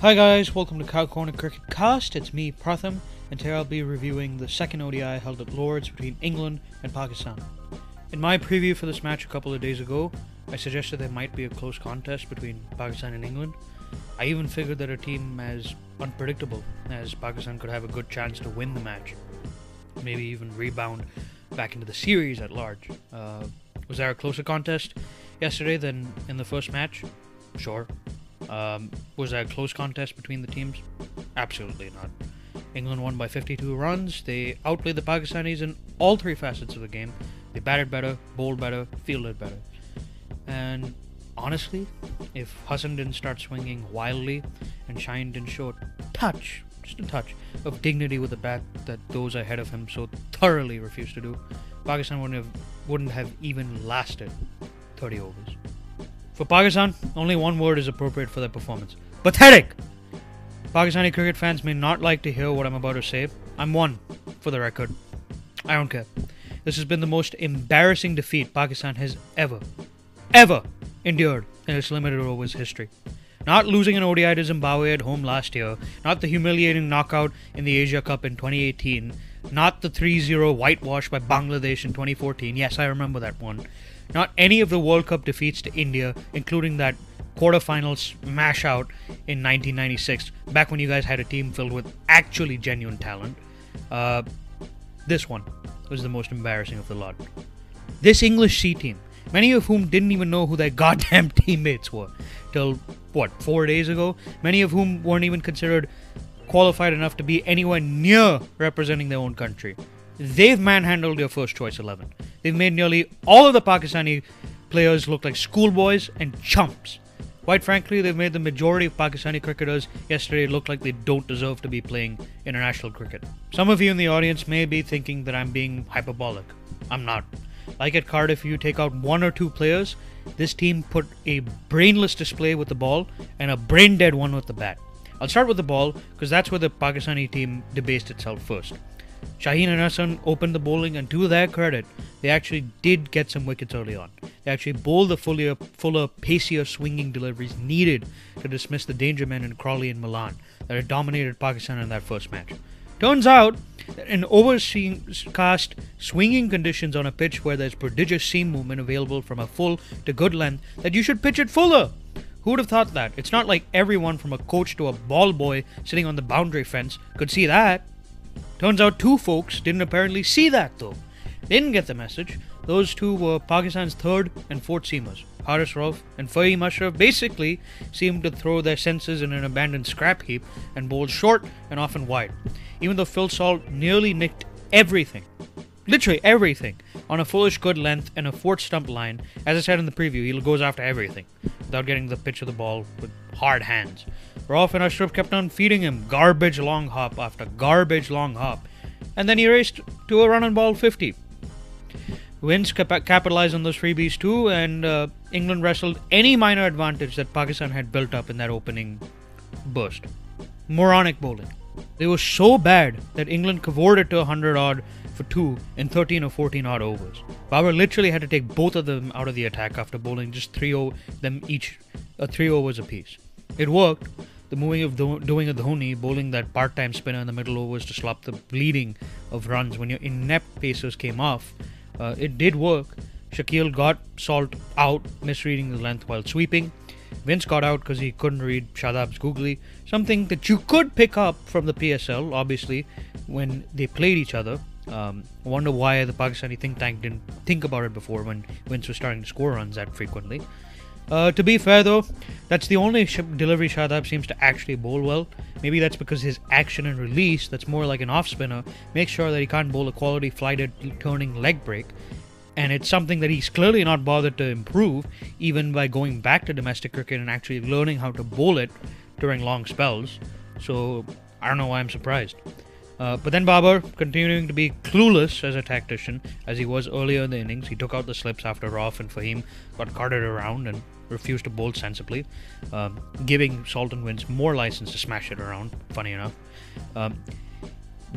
Hi guys, welcome to Cow Corner Cricket Cast. It's me, Pratham, and today I'll be reviewing the second ODI held at Lords between England and Pakistan. In my preview for this match a couple of days ago, I suggested there might be a close contest between Pakistan and England. I even figured that a team as unpredictable as Pakistan could have a good chance to win the match, maybe even rebound back into the series at large. Uh, was there a closer contest yesterday than in the first match? Sure. Um, was that a close contest between the teams? Absolutely not. England won by 52 runs. They outplayed the Pakistanis in all three facets of the game. They batted better, bowled better, fielded better. And honestly, if Hassan didn't start swinging wildly and Shaheen didn't show a touch, just a touch, of dignity with the bat that those ahead of him so thoroughly refused to do, Pakistan wouldn't have, wouldn't have even lasted 30 overs. For Pakistan, only one word is appropriate for their performance pathetic! Pakistani cricket fans may not like to hear what I'm about to say. I'm one, for the record. I don't care. This has been the most embarrassing defeat Pakistan has ever, ever endured in its limited overs history. Not losing an ODI to Zimbabwe at home last year, not the humiliating knockout in the Asia Cup in 2018, not the 3 0 whitewash by Bangladesh in 2014. Yes, I remember that one. Not any of the World Cup defeats to India, including that quarterfinals smash out in 1996, back when you guys had a team filled with actually genuine talent. Uh, this one was the most embarrassing of the lot. This English C team, many of whom didn't even know who their goddamn teammates were till what four days ago. Many of whom weren't even considered qualified enough to be anywhere near representing their own country. They've manhandled their first choice 11. They've made nearly all of the Pakistani players look like schoolboys and chumps. Quite frankly, they've made the majority of Pakistani cricketers yesterday look like they don't deserve to be playing international cricket. Some of you in the audience may be thinking that I'm being hyperbolic. I'm not. Like at Cardiff, you take out one or two players, this team put a brainless display with the ball and a brain dead one with the bat. I'll start with the ball because that's where the Pakistani team debased itself first. Shaheen and Hassan opened the bowling, and to their credit, they actually did get some wickets early on. They actually bowled the fuller, fuller, pacier swinging deliveries needed to dismiss the danger men in Crawley and Malan that had dominated Pakistan in that first match. Turns out in overcast swinging conditions on a pitch where there's prodigious seam movement available from a full to good length, that you should pitch it fuller. Who would have thought that? It's not like everyone from a coach to a ball boy sitting on the boundary fence could see that. Turns out two folks didn't apparently see that though. They didn't get the message. Those two were Pakistan's third and fourth seamers. Haris Rauf and Fahim Ashraf basically seemed to throw their senses in an abandoned scrap heap and bowled short and often wide. Even though Phil Salt nearly nicked everything, literally everything, on a foolish good length and a fourth stump line, as I said in the preview, he goes after everything without getting the pitch of the ball with hard hands. Rauf and Ashraf kept on feeding him garbage long hop after garbage long hop, and then he raced to a run and ball 50. Vince cap- capitalized on those freebies too, and uh, England wrestled any minor advantage that Pakistan had built up in that opening burst. Moronic bowling. They were so bad that England cavorted to 100 odd for two in 13 or 14 odd overs. Babar literally had to take both of them out of the attack after bowling just three o- them each, uh, three overs apiece. It worked. The moving of Do- doing a Dhoni bowling that part-time spinner in the middle overs to stop the bleeding of runs when your inept pacers came off uh, it did work. Shakil got Salt out, misreading the length while sweeping. Vince got out because he couldn't read Shadab's googly, something that you could pick up from the PSL, obviously, when they played each other. Um, I wonder why the Pakistani think tank didn't think about it before when Vince was starting to score runs that frequently. Uh, to be fair though, that's the only delivery Shadab seems to actually bowl well. Maybe that's because his action and release, that's more like an off spinner, makes sure that he can't bowl a quality flighted turning leg break. And it's something that he's clearly not bothered to improve, even by going back to domestic cricket and actually learning how to bowl it during long spells. So I don't know why I'm surprised. Uh, but then Babar, continuing to be clueless as a tactician, as he was earlier in the innings, he took out the slips after Rauf and Fahim got carted around and refused to bowl sensibly, um, giving Salt and Vince more license to smash it around, funny enough. Um,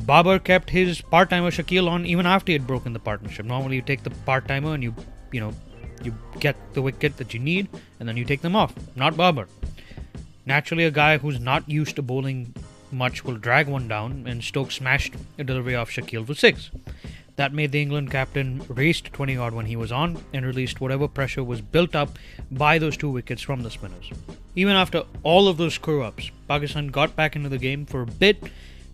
Babar kept his part-timer Shakil on even after he had broken the partnership. Normally you take the part-timer and you, you know, you get the wicket that you need and then you take them off. Not Babar. Naturally, a guy who's not used to bowling much will drag one down, and Stokes smashed a delivery off Shakil for six. That made the England captain race to 20 odd when he was on and released whatever pressure was built up by those two wickets from the spinners. Even after all of those screw ups, Pakistan got back into the game for a bit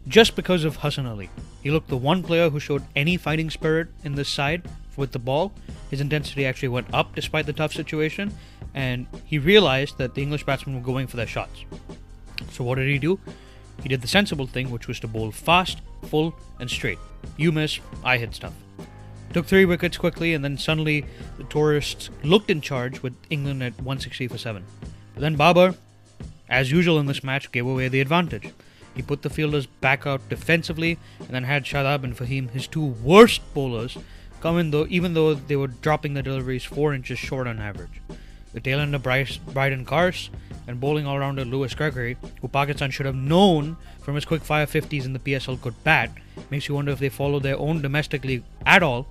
just because of Hassan Ali. He looked the one player who showed any fighting spirit in this side with the ball. His intensity actually went up despite the tough situation, and he realized that the English batsmen were going for their shots. So, what did he do? He did the sensible thing, which was to bowl fast, full, and straight. You miss, I hit stuff. Took three wickets quickly, and then suddenly the tourists looked in charge with England at 160 for 7. But then Babar, as usual in this match, gave away the advantage. He put the fielders back out defensively and then had Shadab and Fahim, his two worst bowlers, come in though even though they were dropping the deliveries four inches short on average. The tail end of Bryce, Brydon Carse and bowling all-rounder Lewis Gregory, who Pakistan should have known from his quick fire 50s in the PSL could bat, makes you wonder if they follow their own domestic league at all,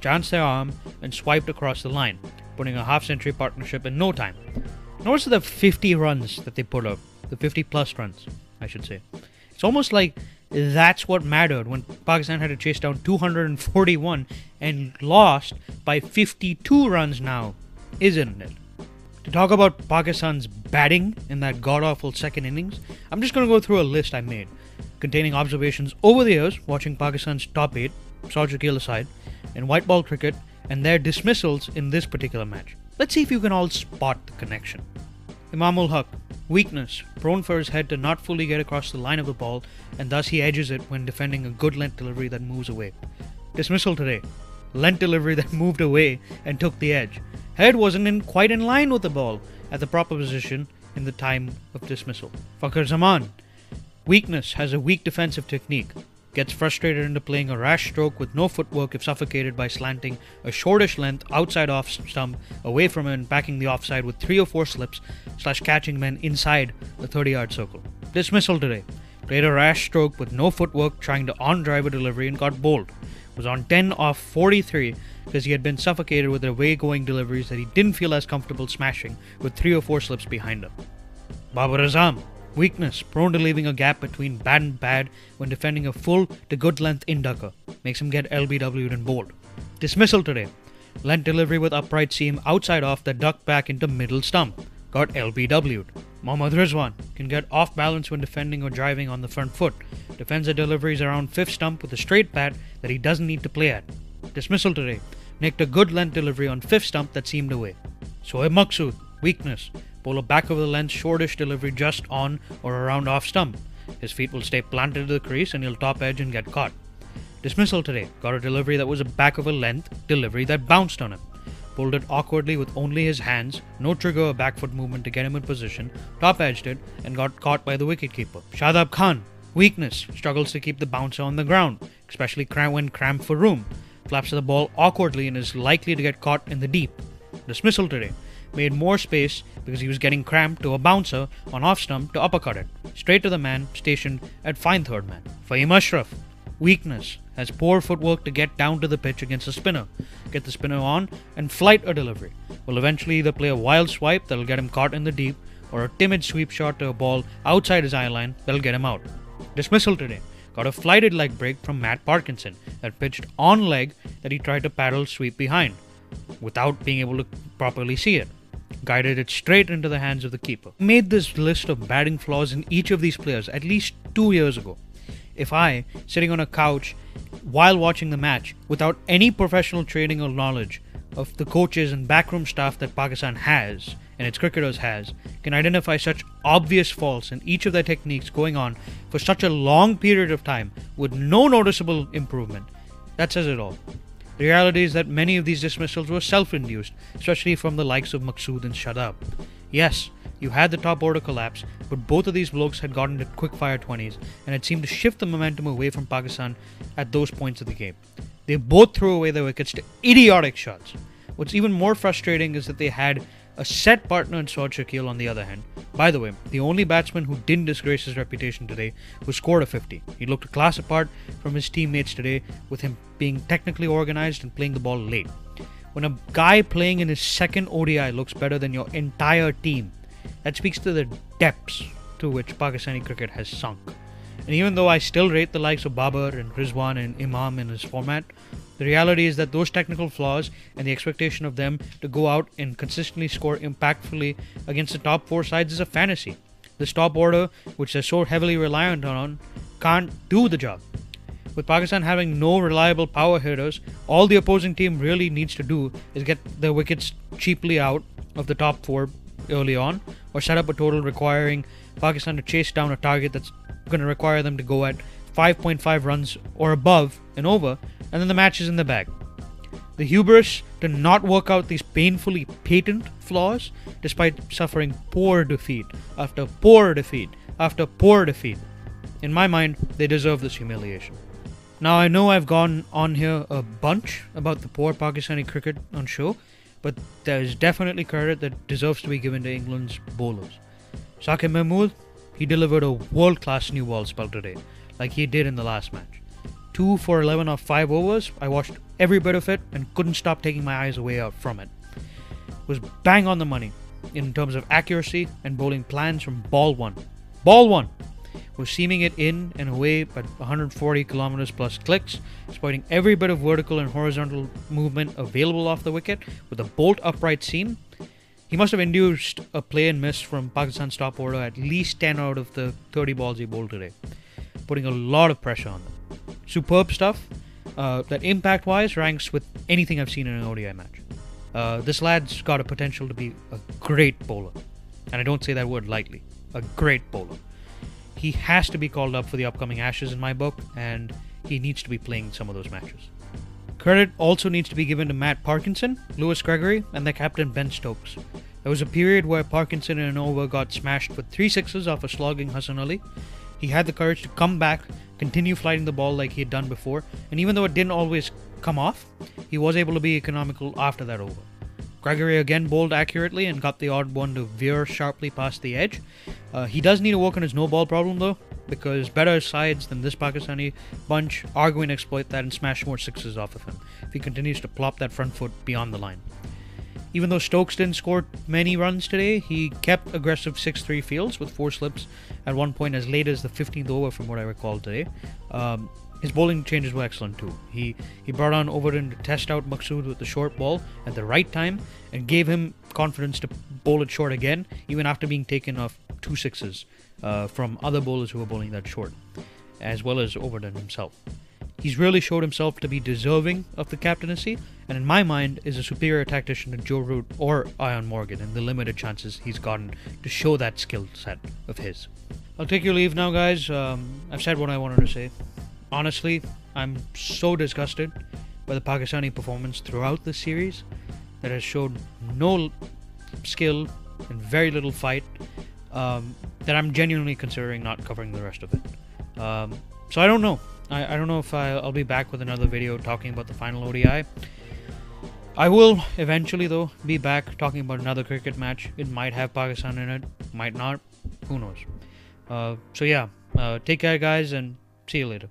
chanced their arm, and swiped across the line, putting a half-century partnership in no time. Notice the 50 runs that they put up, the 50 plus runs. I should say. It's almost like that's what mattered when Pakistan had to chase down 241 and lost by 52 runs now, isn't it? Talk about Pakistan's batting in that god awful second innings, I'm just going to go through a list I made containing observations over the years watching Pakistan's top 8, Shakil aside, in white ball cricket and their dismissals in this particular match. Let's see if you can all spot the connection. Imam ul Haq, Weakness, prone for his head to not fully get across the line of the ball, and thus he edges it when defending a good length delivery that moves away. Dismissal today. Length delivery that moved away and took the edge. Head wasn't in quite in line with the ball at the proper position in the time of dismissal. Fakhar Zaman. Weakness has a weak defensive technique gets frustrated into playing a rash stroke with no footwork if suffocated by slanting a shortish length outside off stump away from him and backing the offside with three or four slips slash catching men inside the 30 yard circle. Dismissal today. Played a rash stroke with no footwork trying to on drive a delivery and got bowled. Was on 10 off 43 because he had been suffocated with away going deliveries that he didn't feel as comfortable smashing with three or four slips behind him. Babar Azam Weakness, prone to leaving a gap between bat and pad when defending a full to good length inducker, makes him get LBW'd and bowled. Dismissal today. Lent delivery with upright seam outside off that ducked back into middle stump. Got LBW'd. Mohammad Rizwan can get off balance when defending or driving on the front foot. Defends the deliveries around fifth stump with a straight bat that he doesn't need to play at. Dismissal today. Nicked a good length delivery on fifth stump that seemed away. Shoaib Maqsood. Weakness. A back of the length shortish delivery just on or around off stump. His feet will stay planted to the crease and he'll top edge and get caught. Dismissal today. Got a delivery that was a back of a length delivery that bounced on him. Pulled it awkwardly with only his hands, no trigger or back foot movement to get him in position, top edged it, and got caught by the wicketkeeper. Shadab Khan. Weakness. Struggles to keep the bouncer on the ground, especially when cramped for room. Flaps the ball awkwardly and is likely to get caught in the deep. Dismissal today made more space because he was getting cramped to a bouncer on off stump to uppercut it, straight to the man stationed at fine third man. Fahim Ashraf, weakness, has poor footwork to get down to the pitch against a spinner, get the spinner on, and flight a delivery. Will eventually either play a wild swipe that'll get him caught in the deep, or a timid sweep shot to a ball outside his eye line that'll get him out. Dismissal today. Got a flighted leg break from Matt Parkinson that pitched on leg that he tried to paddle sweep behind without being able to properly see it guided it straight into the hands of the keeper. Made this list of batting flaws in each of these players at least two years ago. If I, sitting on a couch while watching the match, without any professional training or knowledge of the coaches and backroom staff that Pakistan has, and its cricketers has, can identify such obvious faults in each of their techniques going on for such a long period of time with no noticeable improvement, that says it all. The reality is that many of these dismissals were self induced, especially from the likes of Maqsood and Shadab. Yes, you had the top order collapse, but both of these blokes had gotten to quick fire 20s and had seemed to shift the momentum away from Pakistan at those points of the game. They both threw away their wickets to idiotic shots. What's even more frustrating is that they had a set partner in Saud Shakil on the other hand. By the way, the only batsman who didn't disgrace his reputation today was scored a 50. He looked a class apart from his teammates today with him being technically organized and playing the ball late. When a guy playing in his second ODI looks better than your entire team, That speaks to the depths to which Pakistani cricket has sunk. And even though I still rate the likes of Babar and Rizwan and Imam in this format, the reality is that those technical flaws and the expectation of them to go out and consistently score impactfully against the top four sides is a fantasy. This top order, which they're so heavily reliant on, can't do the job. With Pakistan having no reliable power hitters, all the opposing team really needs to do is get their wickets cheaply out of the top four early on, or set up a total requiring Pakistan to chase down a target that's going to require them to go at 5.5 runs or above and over, and then the match is in the bag. The hubris to not work out these painfully patent flaws despite suffering poor defeat after poor defeat after poor defeat. In my mind, they deserve this humiliation. Now, I know I've gone on here a bunch about the poor Pakistani cricket on show, but there's definitely credit that deserves to be given to England's bowlers. Saqib Mahmood, he delivered a world class new ball spell today, like he did in the last match. 2 for 11 off 5 overs, I watched every bit of it and couldn't stop taking my eyes away from it. it. Was bang on the money in terms of accuracy and bowling plans from ball 1. Ball 1! Was seaming it in and away at 140 kilometers plus clicks, exploiting every bit of vertical and horizontal movement available off the wicket with a bolt upright seam. He must have induced a play and miss from Pakistan's top order at least 10 out of the 30 balls he bowled today, putting a lot of pressure on them superb stuff uh, that impact wise ranks with anything I've seen in an ODI match. Uh, this lad's got a potential to be a great bowler, and I don't say that word lightly. A great bowler. He has to be called up for the upcoming Ashes in my book, and he needs to be playing some of those matches. Credit also needs to be given to Matt Parkinson, Lewis Gregory, and their captain Ben Stokes. There was a period where Parkinson in an over got smashed with three sixes off a slogging Hassan Ali. He had the courage to come back continue flighting the ball like he had done before, and even though it didn't always come off, he was able to be economical after that over. Gregory again bowled accurately and got the odd one to veer sharply past the edge. Uh, he does need to work on his no ball problem though, because better sides than this Pakistani bunch are going to exploit that and smash more sixes off of him if he continues to plop that front foot beyond the line. Even though Stokes didn't score many runs today, he kept aggressive 6 3 fields with four slips at one point as late as the 15th over, from what I recall today. Um, his bowling changes were excellent too. He he brought on Overton to test out Maqsood with the short ball at the right time and gave him confidence to bowl it short again, even after being taken off two sixes uh, from other bowlers who were bowling that short, as well as Overton himself. He's really showed himself to be deserving of the captaincy, and in my mind is a superior tactician to Joe Root or Eoin Morgan in the limited chances he's gotten to show that skill set of his. I'll take your leave now, guys. Um, I've said what I wanted to say. Honestly, I'm so disgusted by the Pakistani performance throughout the series that has showed no skill and very little fight um, that I'm genuinely considering not covering the rest of it. Um, so I don't know. I, I don't know if I, I'll be back with another video talking about the final ODI. I will eventually, though, be back talking about another cricket match. It might have Pakistan in it, might not. Who knows? Uh, so, yeah, uh, take care, guys, and see you later.